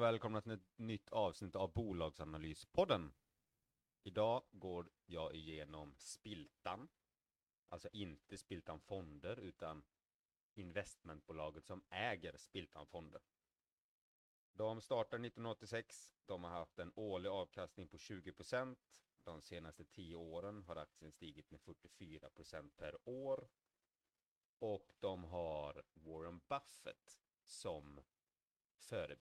Och välkomna till ett nytt avsnitt av Bolagsanalyspodden. Idag går jag igenom Spiltan, alltså inte Spiltan Fonder utan investmentbolaget som äger Spiltan Fonder. De startade 1986, de har haft en årlig avkastning på 20%. De senaste 10 åren har aktien stigit med 44% per år. Och de har Warren Buffett som förebild.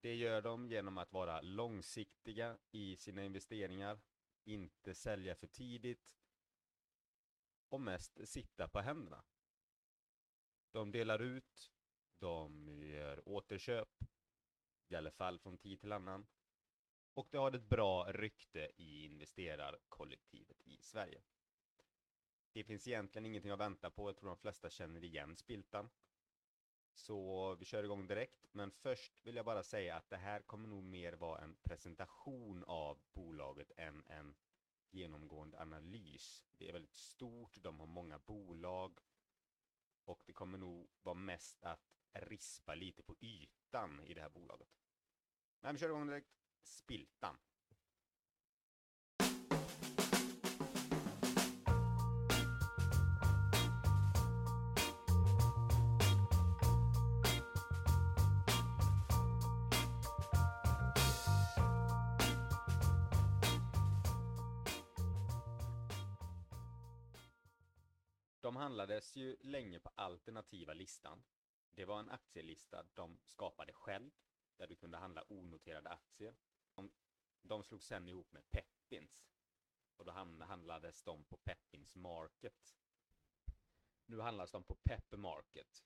Det gör de genom att vara långsiktiga i sina investeringar, inte sälja för tidigt och mest sitta på händerna. De delar ut, de gör återköp, i alla fall från tid till annan. Och det har ett bra rykte i investerarkollektivet i Sverige. Det finns egentligen ingenting att vänta på, jag tror de flesta känner igen Spiltan. Så vi kör igång direkt, men först vill jag bara säga att det här kommer nog mer vara en presentation av bolaget än en genomgående analys. Det är väldigt stort, de har många bolag och det kommer nog vara mest att rispa lite på ytan i det här bolaget. Men vi kör igång direkt. Spiltan. De handlades ju länge på alternativa listan. Det var en aktielista de skapade själv, där du kunde handla onoterade aktier. De, de slog sen ihop med Peppins. Och då handlades de på Peppins Market. Nu handlas de på Pepper Market.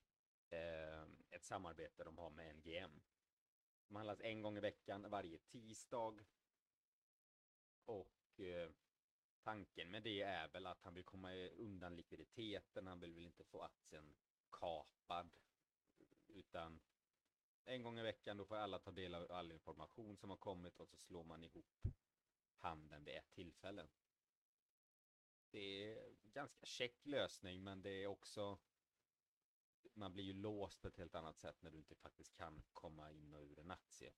Eh, ett samarbete de har med NGM. De handlas en gång i veckan, varje tisdag. Och eh, tanken med det är väl att han vill komma undan likviditeten, han vill väl inte få aktien kapad. Utan en gång i veckan då får alla ta del av all information som har kommit och så slår man ihop handeln vid ett tillfälle. Det är en ganska check lösning men det är också man blir ju låst på ett helt annat sätt när du inte faktiskt kan komma in och ur en aktie.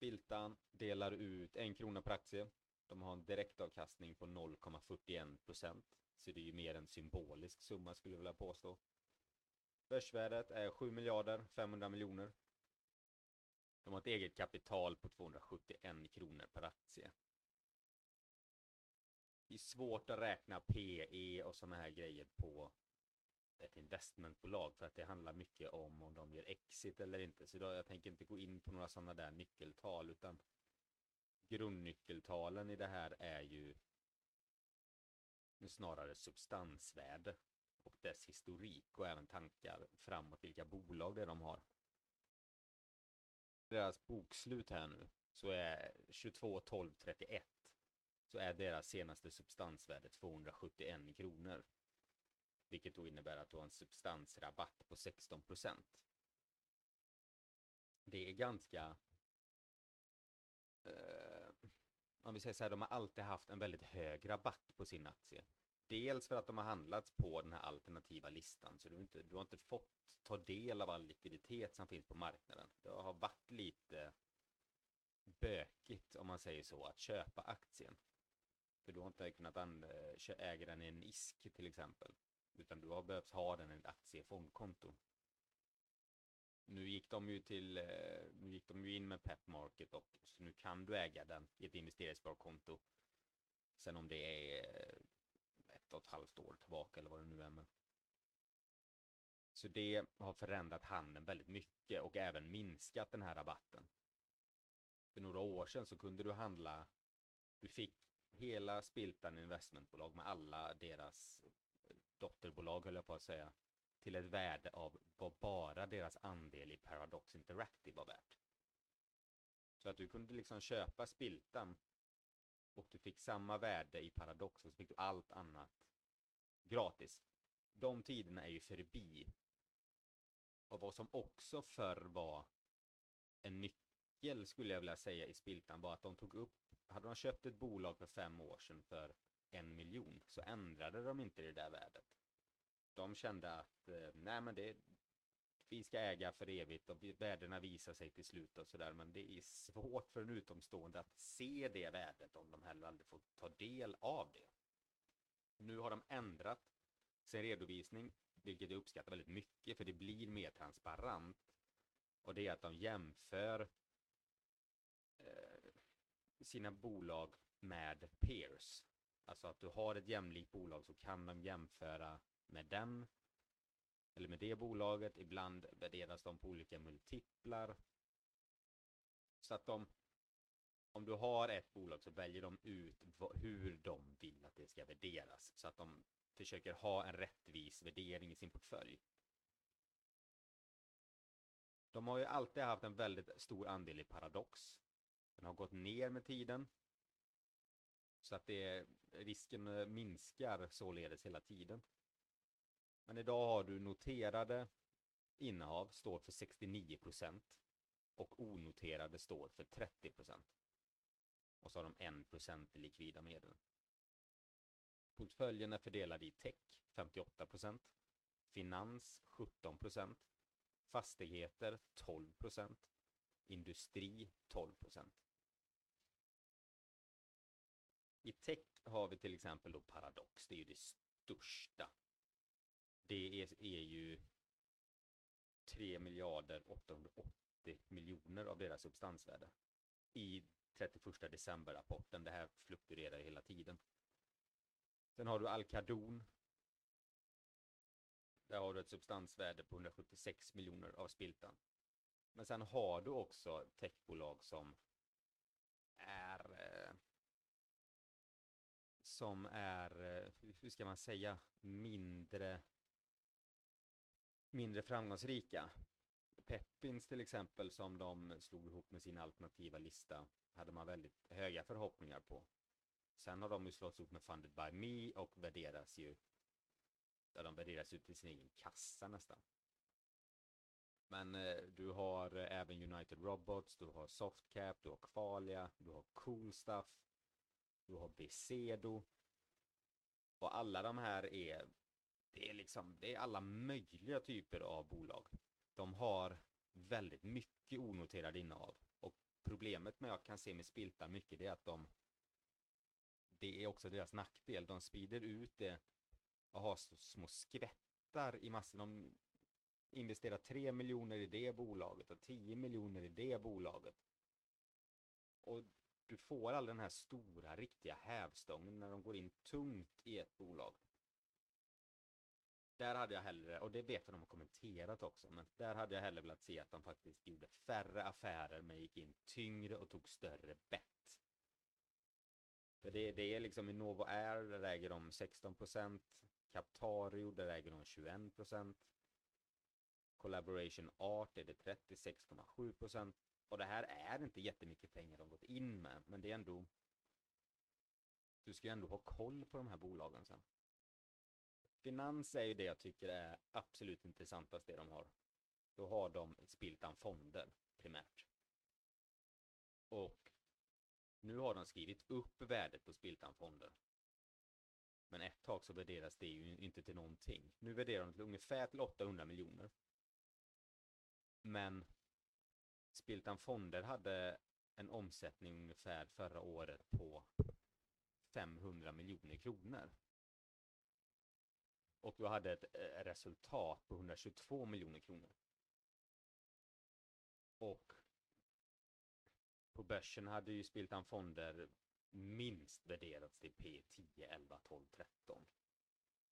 Spiltan delar ut en krona per aktie. De har en direktavkastning på 0,41 procent. Så det är ju mer en symbolisk summa skulle jag vilja påstå. Börsvärdet är 7 miljarder 500 miljoner. De har ett eget kapital på 271 kronor per aktie. Det är svårt att räkna PE och sådana här grejer på ett investmentbolag för att det handlar mycket om om de gör exit eller inte. Så då, jag tänker inte gå in på några sådana där nyckeltal utan grundnyckeltalen i det här är ju snarare substansvärde och dess historik och även tankar framåt vilka bolag det är de har. Deras bokslut här nu så är 22 12 31 så är deras senaste substansvärde 271 kronor. Vilket då innebär att du har en substansrabatt på 16%. Det är ganska... Eh, om vi säger så här, de har alltid haft en väldigt hög rabatt på sin aktie. Dels för att de har handlats på den här alternativa listan, så du, inte, du har inte fått ta del av all likviditet som finns på marknaden. Det har varit lite bökigt, om man säger så, att köpa aktien. För du har inte kunnat äga den i en ISK till exempel. Utan du har behövt ha den i ett aktiefondkonto. Nu gick de ju till, eh, nu gick de ju in med Pep Market och så nu kan du äga den i ett investeringssparkonto. Sen om det är eh, ett och ett halvt år tillbaka eller vad det nu är. Men... Så det har förändrat handeln väldigt mycket och även minskat den här rabatten. För några år sedan så kunde du handla, du fick hela Spiltan investmentbolag med alla deras dotterbolag höll jag på att säga, till ett värde av vad bara deras andel i Paradox Interactive var värt. Så att du kunde liksom köpa Spiltan och du fick samma värde i Paradox och så fick du allt annat gratis. De tiderna är ju förbi. Och vad som också förr var en nyckel skulle jag vilja säga i Spiltan var att de tog upp, hade de köpt ett bolag för fem år sedan för en miljon så ändrade de inte det där värdet. De kände att eh, nej men det vi ska äga för evigt och värdena visar sig till slut och sådär. Men det är svårt för en utomstående att se det värdet om de heller aldrig får ta del av det. Nu har de ändrat sin redovisning vilket jag uppskattar väldigt mycket för det blir mer transparent. Och det är att de jämför eh, sina bolag med peers. Alltså att du har ett jämlikt bolag så kan de jämföra med den eller med det bolaget. Ibland värderas de på olika multiplar. Så att de om du har ett bolag så väljer de ut hur de vill att det ska värderas. Så att de försöker ha en rättvis värdering i sin portfölj. De har ju alltid haft en väldigt stor andel i Paradox. Den har gått ner med tiden. Så att det, risken minskar således hela tiden. Men idag har du noterade innehav står för 69% och onoterade står för 30%. Och så har de 1% i likvida medel. Portföljen är fördelad i tech 58%, finans 17%, fastigheter 12%, industri 12%. I tech har vi till exempel då Paradox, det är ju det största. Det är, är ju 3 miljarder 880 miljoner av deras substansvärde. I 31 december-rapporten, det här fluktuerar hela tiden. Sen har du Alcadon. Där har du ett substansvärde på 176 miljoner av spiltan. Men sen har du också techbolag som är eh, som är, eh, hur ska man säga, mindre mindre framgångsrika. Peppins till exempel som de slog ihop med sin alternativa lista hade man väldigt höga förhoppningar på. Sen har de ju slått ihop med Funded by Me och värderas ju där de värderas ut till sin egen kassa nästan. Men eh, du har eh, även United Robots, du har Softcap, du har Qualia, du har Cool Stuff du har Besedo. Och alla de här är, det är liksom, det är alla möjliga typer av bolag. De har väldigt mycket onoterade innehav. Och problemet med jag kan se med Spilta mycket det är att de det är också deras nackdel. De sprider ut det och har så små skvättar i massor. De investerar 3 miljoner i det bolaget och 10 miljoner i det bolaget. Och du får aldrig den här stora riktiga hävstången när de går in tungt i ett bolag. Där hade jag hellre, och det vet jag de har kommenterat också, men där hade jag hellre velat se att de faktiskt gjorde färre affärer men gick in tyngre och tog större bett. För det, det är liksom i Novo Air, där äger de 16%, Captario, där äger de 21%, Collaboration Art är det 36,7%, och det här är inte jättemycket pengar de gått in med, men det är ändå... Du ska ju ändå ha koll på de här bolagen sen finans är ju det jag tycker är absolut intressantast det de har. Då har de Spiltan Fonder primärt. Och nu har de skrivit upp värdet på Spiltan Fonder. Men ett tag så värderas det ju inte till någonting. Nu värderar de till ungefär till 800 miljoner. Men Spiltan Fonder hade en omsättning ungefär förra året på 500 miljoner kronor. Och du hade ett eh, resultat på 122 miljoner kronor. Och på börsen hade ju Spiltan Fonder minst värderats till P10, 11, 12, 13.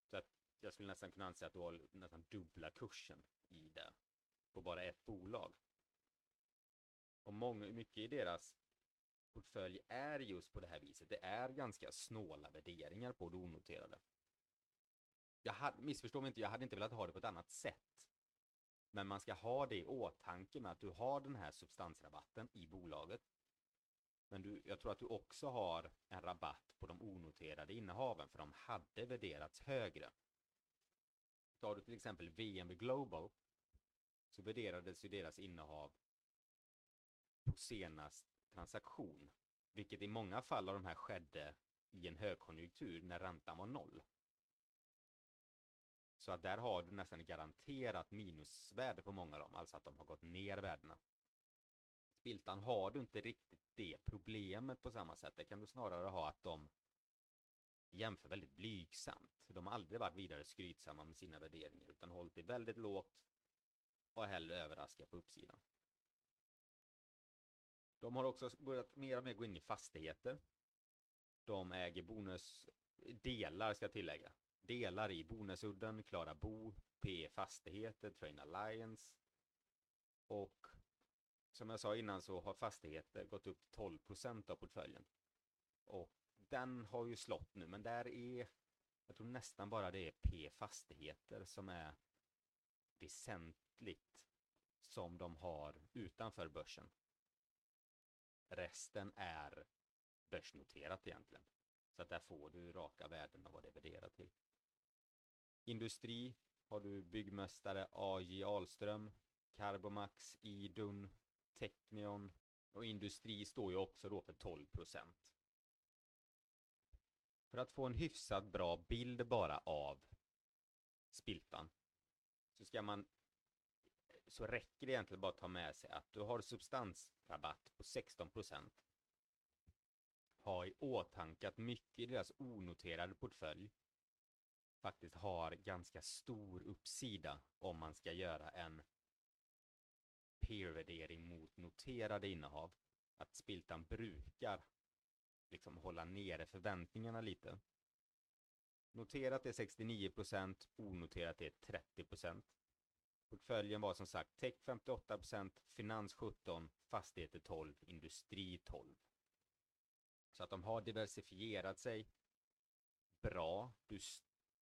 Så att jag skulle nästan kunna anse att du har nästan dubbla kursen i det. På bara ett bolag. Och många, mycket i deras portfölj är just på det här viset. Det är ganska snåla värderingar på det onoterade. Jag hade, missförstå mig inte, jag hade inte velat ha det på ett annat sätt. Men man ska ha det i åtanke med att du har den här substansrabatten i bolaget. Men du, jag tror att du också har en rabatt på de onoterade innehaven för de hade värderats högre. Tar du till exempel VMB Global så värderades ju deras innehav på senast transaktion. Vilket i många fall av de här skedde i en högkonjunktur när räntan var noll. Så att där har du nästan garanterat minusvärde på många av dem, alltså att de har gått ner värdena. Spiltan har du inte riktigt det problemet på samma sätt. Det kan du snarare ha att de jämför väldigt blygsamt. De har aldrig varit vidare skrytsamma med sina värderingar utan hållit det väldigt lågt och hellre överraska på uppsidan. De har också börjat mer och mer gå in i fastigheter. De äger bonusdelar ska jag tillägga. Delar i Bonäsudden, Klara Bo, PE Fastigheter, Train Alliance. Och som jag sa innan så har fastigheter gått upp till 12% av portföljen. Och den har ju slått nu, men där är jag tror nästan bara det är P Fastigheter som är väsentligt som de har utanför börsen. Resten är börsnoterat egentligen. Så att där får du raka värden av vad det är värderat till. Industri har du byggmästare AJ Ahlström, Carbomax, Idun, Technion och industri står ju också då för 12 procent. För att få en hyfsat bra bild bara av spiltan så ska man så räcker det egentligen bara att ta med sig att du har substansrabatt på 16 procent. Ha i åtanke att mycket i deras onoterade portfölj faktiskt har ganska stor uppsida om man ska göra en peer-värdering mot noterade innehav. Att Spiltan brukar liksom hålla nere förväntningarna lite. Noterat är 69%, onoterat är 30%. Portföljen var som sagt tech 58%, finans 17%, fastigheter 12%, industri 12%. Så att de har diversifierat sig bra. Du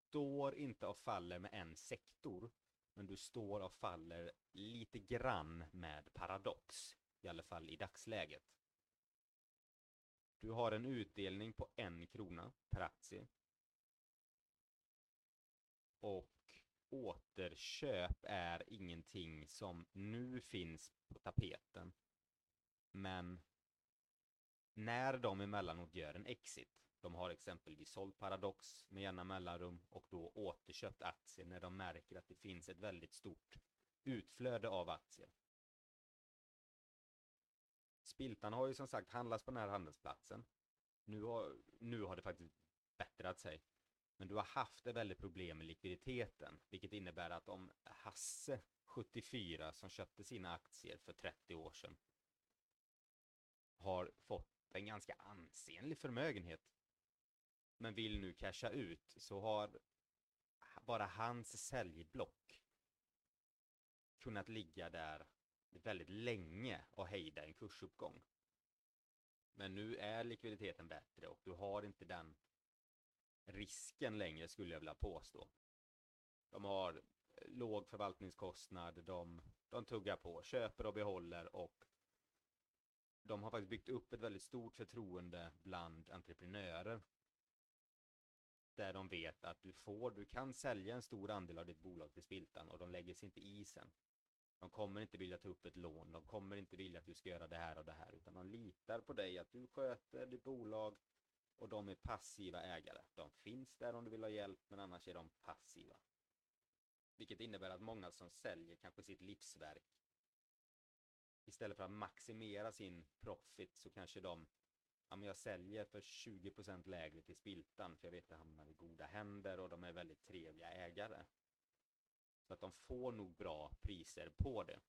står inte och faller med en sektor, men du står och faller lite grann med paradox, i alla fall i dagsläget. Du har en utdelning på en krona per aktie. Och återköp är ingenting som nu finns på tapeten. Men när de emellanåt gör en exit, de har exempelvis sålt Paradox med jämna mellanrum och då återköpt aktier när de märker att det finns ett väldigt stort utflöde av aktier. Spiltan har ju som sagt handlats på den här handelsplatsen. Nu har, nu har det faktiskt bättrat sig. Men du har haft ett väldigt problem med likviditeten, vilket innebär att om Hasse, 74, som köpte sina aktier för 30 år sedan, har fått en ganska ansenlig förmögenhet, men vill nu casha ut, så har bara hans säljblock kunnat ligga där väldigt länge och hejda en kursuppgång. Men nu är likviditeten bättre och du har inte den risken längre skulle jag vilja påstå. De har eh, låg förvaltningskostnad, de, de tuggar på, köper och behåller och de har faktiskt byggt upp ett väldigt stort förtroende bland entreprenörer där de vet att du får, du kan sälja en stor andel av ditt bolag till Spiltan och de lägger sig inte i sen. De kommer inte vilja ta upp ett lån, de kommer inte vilja att du ska göra det här och det här, utan de litar på dig att du sköter ditt bolag och de är passiva ägare. De finns där om du vill ha hjälp, men annars är de passiva. Vilket innebär att många som säljer kanske sitt livsverk istället för att maximera sin profit så kanske de ja, men jag säljer för 20% lägre till Spiltan för jag vet att det hamnar i goda händer och de är väldigt trevliga ägare. Så att de får nog bra priser på det.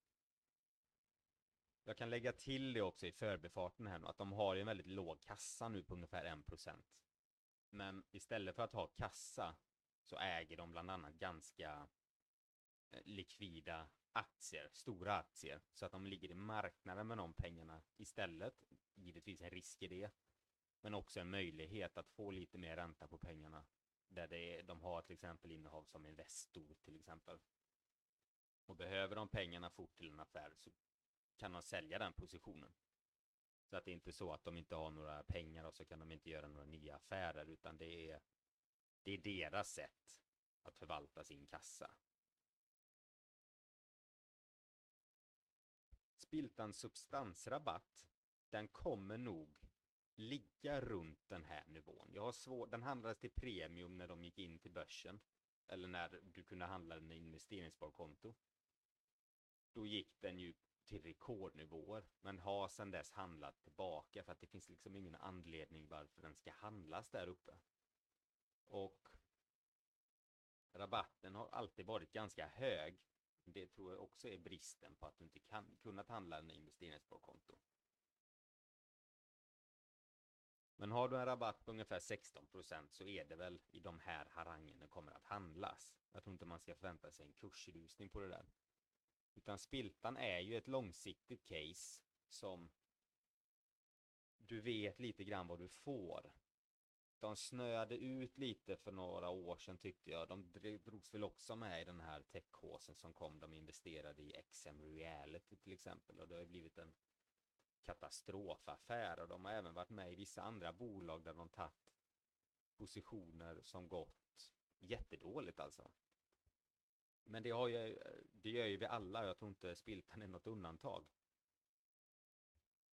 Jag kan lägga till det också i förbifarten här nu att de har en väldigt låg kassa nu på ungefär 1%. Men istället för att ha kassa så äger de bland annat ganska eh, likvida aktier, stora aktier, så att de ligger i marknaden med de pengarna istället. Givetvis en risk i det, men också en möjlighet att få lite mer ränta på pengarna där det är, de har till exempel innehav som Investor till exempel. Och behöver de pengarna fort till en affär så kan de sälja den positionen. Så att det är inte så att de inte har några pengar och så kan de inte göra några nya affärer utan det är, det är deras sätt att förvalta sin kassa. Spiltans substansrabatt, den kommer nog ligga runt den här nivån. Jag har svår, den handlades till premium när de gick in till börsen. Eller när du kunde handla den i investeringssparkonto. Då gick den ju till rekordnivåer, men har sedan dess handlat tillbaka för att det finns liksom ingen anledning varför den ska handlas där uppe. Och rabatten har alltid varit ganska hög det tror jag också är bristen på att du inte kan kunnat handla en investeringssparkonto. Men har du en rabatt på ungefär 16% så är det väl i de här harangerna kommer att handlas. Jag tror inte man ska förvänta sig en kursrusning på det där. Utan Spiltan är ju ett långsiktigt case som du vet lite grann vad du får de snöade ut lite för några år sedan tyckte jag. De drogs väl också med i den här techhåsen som kom. De investerade i XM Reality till exempel och det har blivit en katastrofaffär och de har även varit med i vissa andra bolag där de tagit positioner som gått jättedåligt alltså. Men det, har ju, det gör ju vi alla jag tror inte Spiltan är något undantag.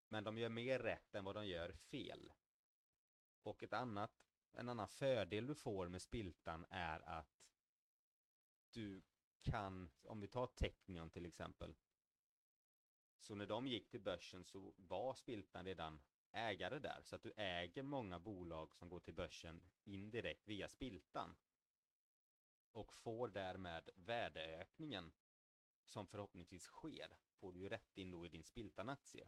Men de gör mer rätt än vad de gör fel. Och ett annat, en annan fördel du får med Spiltan är att du kan, om vi tar Technion till exempel. Så när de gick till börsen så var Spiltan redan ägare där. Så att du äger många bolag som går till börsen indirekt via Spiltan. Och får därmed värdeökningen som förhoppningsvis sker, får du ju rätt in då i din Spiltan-aktie.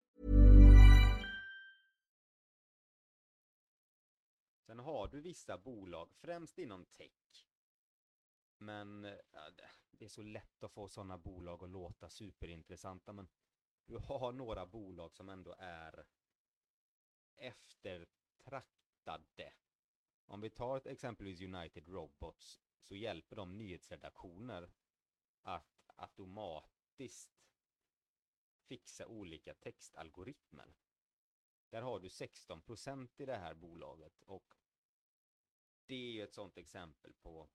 Vissa bolag, främst inom tech. Men eh, ja, det- är så lätt att få sådana bolag att låta superintressanta. Men du har några bolag som ändå är eftertraktade. Om vi tar ett exempelvis United Robots så hjälper de nyhetsredaktioner att automatiskt fixa olika textalgoritmer. Där har du 16% i det här bolaget och det är ju ett sånt exempel på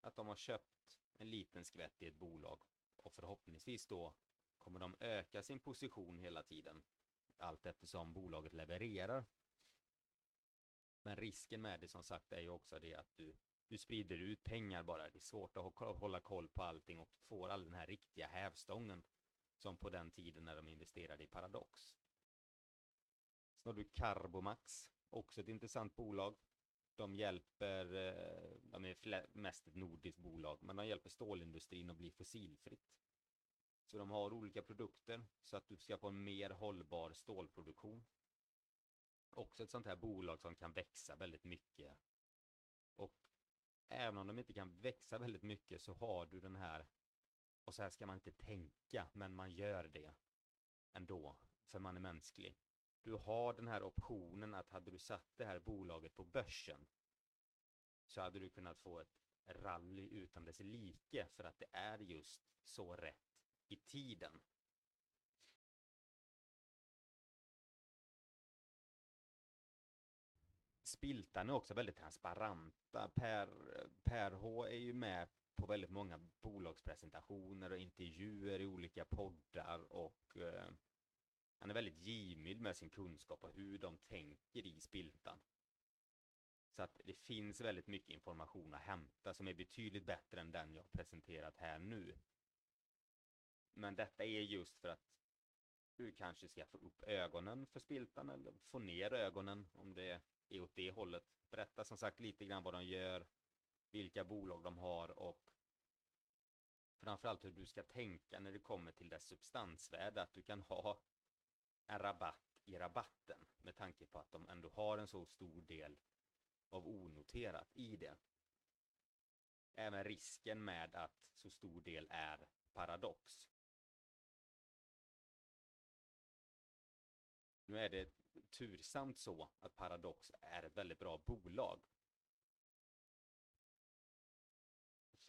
att de har köpt en liten skvätt i ett bolag och förhoppningsvis då kommer de öka sin position hela tiden allt eftersom bolaget levererar. Men risken med det som sagt är ju också det att du, du sprider ut pengar bara. Det är svårt att hålla koll på allting och får all den här riktiga hävstången som på den tiden när de investerade i Paradox. Sen har du Carbomax, också ett intressant bolag. De hjälper, eh, de är mest ett nordiskt bolag, men de hjälper stålindustrin att bli fossilfritt. Så de har olika produkter så att du ska få en mer hållbar stålproduktion. Också ett sånt här bolag som kan växa väldigt mycket. Och även om de inte kan växa väldigt mycket så har du den här, och så här ska man inte tänka, men man gör det ändå, för man är mänsklig. Du har den här optionen att hade du satt det här bolaget på börsen så hade du kunnat få ett rally utan dess like för att det är just så rätt i tiden. Spiltan är också väldigt transparenta. Per, per H är ju med på väldigt många bolagspresentationer och intervjuer i olika poddar och eh, han är väldigt givmild med sin kunskap och hur de tänker i Spiltan. Så att det finns väldigt mycket information att hämta som är betydligt bättre än den jag presenterat här nu. Men detta är just för att du kanske ska få upp ögonen för Spiltan eller få ner ögonen om det är åt det hållet. Berätta som sagt lite grann vad de gör, vilka bolag de har och framförallt hur du ska tänka när det kommer till dess substansvärde. Att du kan ha en rabatt i rabatten med tanke på att de ändå har en så stor del av onoterat i det. Även risken med att så stor del är paradox. Nu är det tursamt så att Paradox är ett väldigt bra bolag.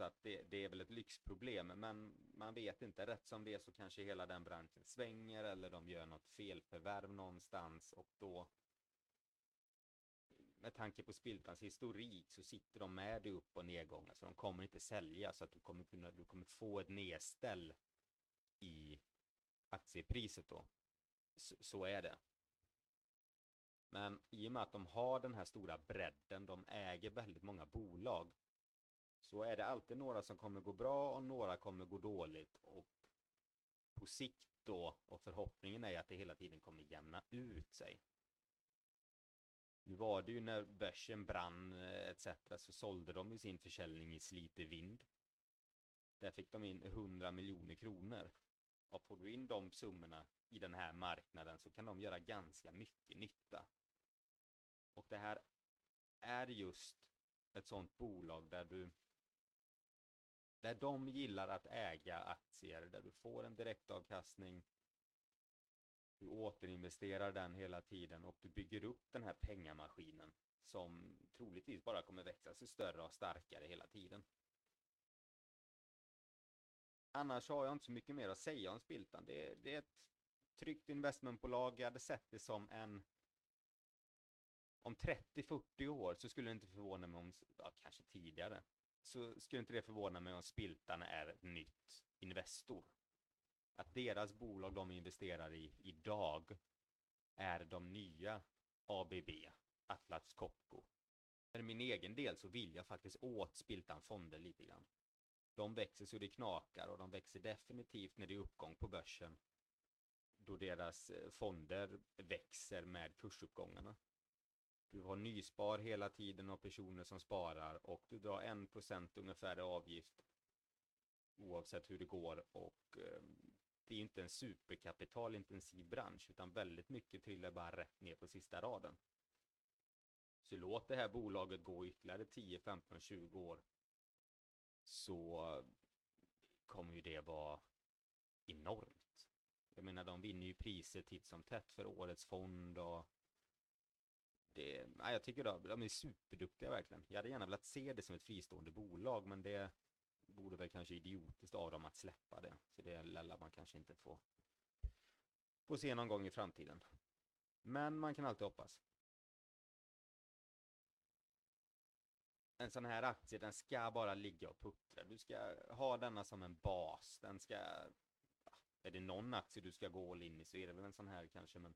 Så att det, det, är väl ett lyxproblem, men man vet inte. Rätt som det är så kanske hela den branschen svänger eller de gör något felförvärv någonstans och då med tanke på Spiltans historik så sitter de med i upp och nedgångar så de kommer inte sälja så att du kommer kunna, du kommer få ett nedställ i aktiepriset då. Så, så är det. Men i och med att de har den här stora bredden, de äger väldigt många bolag, så är det alltid några som kommer gå bra och några kommer gå dåligt. Och på sikt då, och förhoppningen är att det hela tiden kommer jämna ut sig. Nu var det ju när börsen brann eh, etc. så sålde de ju sin försäljning i Slite Vind. Där fick de in 100 miljoner kronor. Och får du in de summorna i den här marknaden så kan de göra ganska mycket nytta. Och det här är just ett sånt bolag där du där de gillar att äga aktier, där du får en direktavkastning du återinvesterar den hela tiden och du bygger upp den här pengamaskinen som troligtvis bara kommer växa sig större och starkare hela tiden. Annars har jag inte så mycket mer att säga om Spiltan. Det, det är ett tryggt investmentbolag. Jag hade sett det som en om 30-40 år så skulle det inte förvåna mig om, ja, kanske tidigare, så skulle inte det förvåna mig om Spiltan är ett nytt Investor. Att deras bolag de investerar i idag är de nya ABB, Atlas Copco. För min egen del så vill jag faktiskt åt Spiltan Fonder lite grann. De växer så det knakar och de växer definitivt när det är uppgång på börsen. Då deras eh, fonder växer med kursuppgångarna. Du har nyspar hela tiden och personer som sparar och du drar en procent ungefär i avgift oavsett hur det går och eh, det är inte en superkapitalintensiv bransch utan väldigt mycket trillar bara rätt ner på sista raden. Så låt det här bolaget gå ytterligare 10, 15, 20 år så kommer ju det vara enormt. Jag menar de vinner ju priser titt som tätt för årets fond och det, nej, jag tycker de, de är superduktiga verkligen. Jag hade gärna velat se det som ett fristående bolag men det vore väl kanske idiotiskt av dem att släppa det. Så det lär man kanske inte få, få se någon gång i framtiden. Men man kan alltid hoppas. En sån här aktie, den ska bara ligga och puttra. Du ska ha denna som en bas. Den ska... Är det någon aktie du ska gå all in i så är det väl en sån här kanske, men...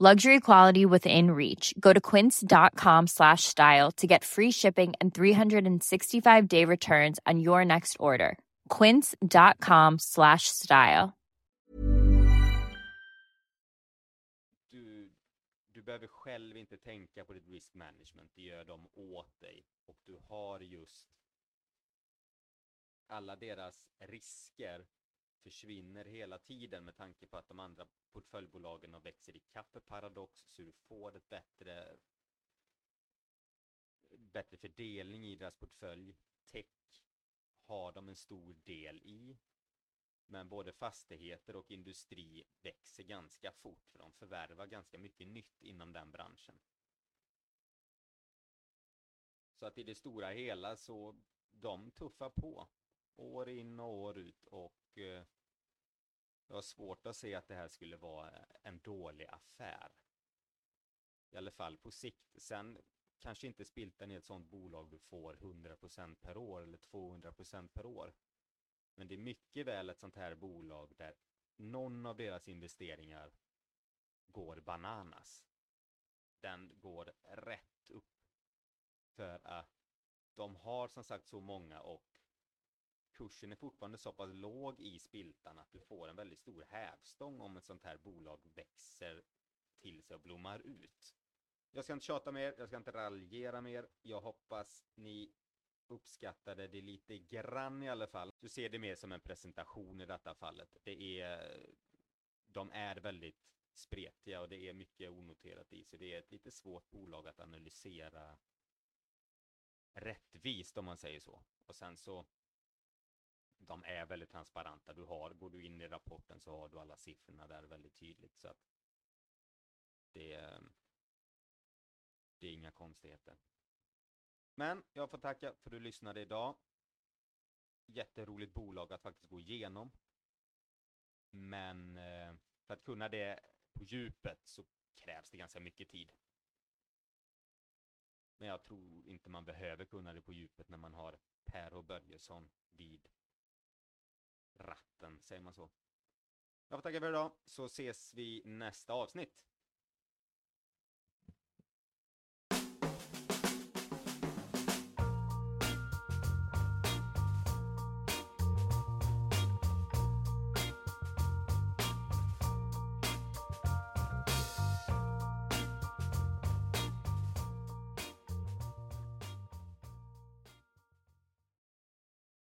Luxury quality within reach. Go to quince.com slash style to get free shipping and 365-day returns on your next order. quince.com slash style. Du, du behöver själv inte tänka på ditt risk management. Det gör de åt dig. Och du har just alla deras risker försvinner hela tiden med tanke på att de andra portföljbolagen växer i kappe Paradox så du får ett bättre bättre fördelning i deras portfölj. Tech har de en stor del i. Men både fastigheter och industri växer ganska fort för de förvärvar ganska mycket nytt inom den branschen. Så att i det stora hela så de tuffar på år in och år ut och eh, jag har svårt att se att det här skulle vara en dålig affär. I alla fall på sikt. Sen kanske inte Spiltan är ett sånt bolag du får 100% per år eller 200% per år. Men det är mycket väl ett sånt här bolag där någon av deras investeringar går bananas. Den går rätt upp. För att de har som sagt så många och kursen är fortfarande så pass låg i spiltan att du får en väldigt stor hävstång om ett sånt här bolag växer till sig och blommar ut. Jag ska inte tjata mer, jag ska inte raljera mer. Jag hoppas ni uppskattade det lite grann i alla fall. Du ser det mer som en presentation i detta fallet. Det är, de är väldigt spretiga och det är mycket onoterat i, så det är ett lite svårt bolag att analysera rättvist om man säger så. Och sen så de är väldigt transparenta. Du har, går du in i rapporten så har du alla siffrorna där väldigt tydligt så att det, det är inga konstigheter. Men jag får tacka för att du lyssnade idag. Jätteroligt bolag att faktiskt gå igenom. Men eh, för att kunna det på djupet så krävs det ganska mycket tid. Men jag tror inte man behöver kunna det på djupet när man har Per och Börjesson vid ratten, säger man så. Jag får tacka för idag, så ses vi nästa avsnitt.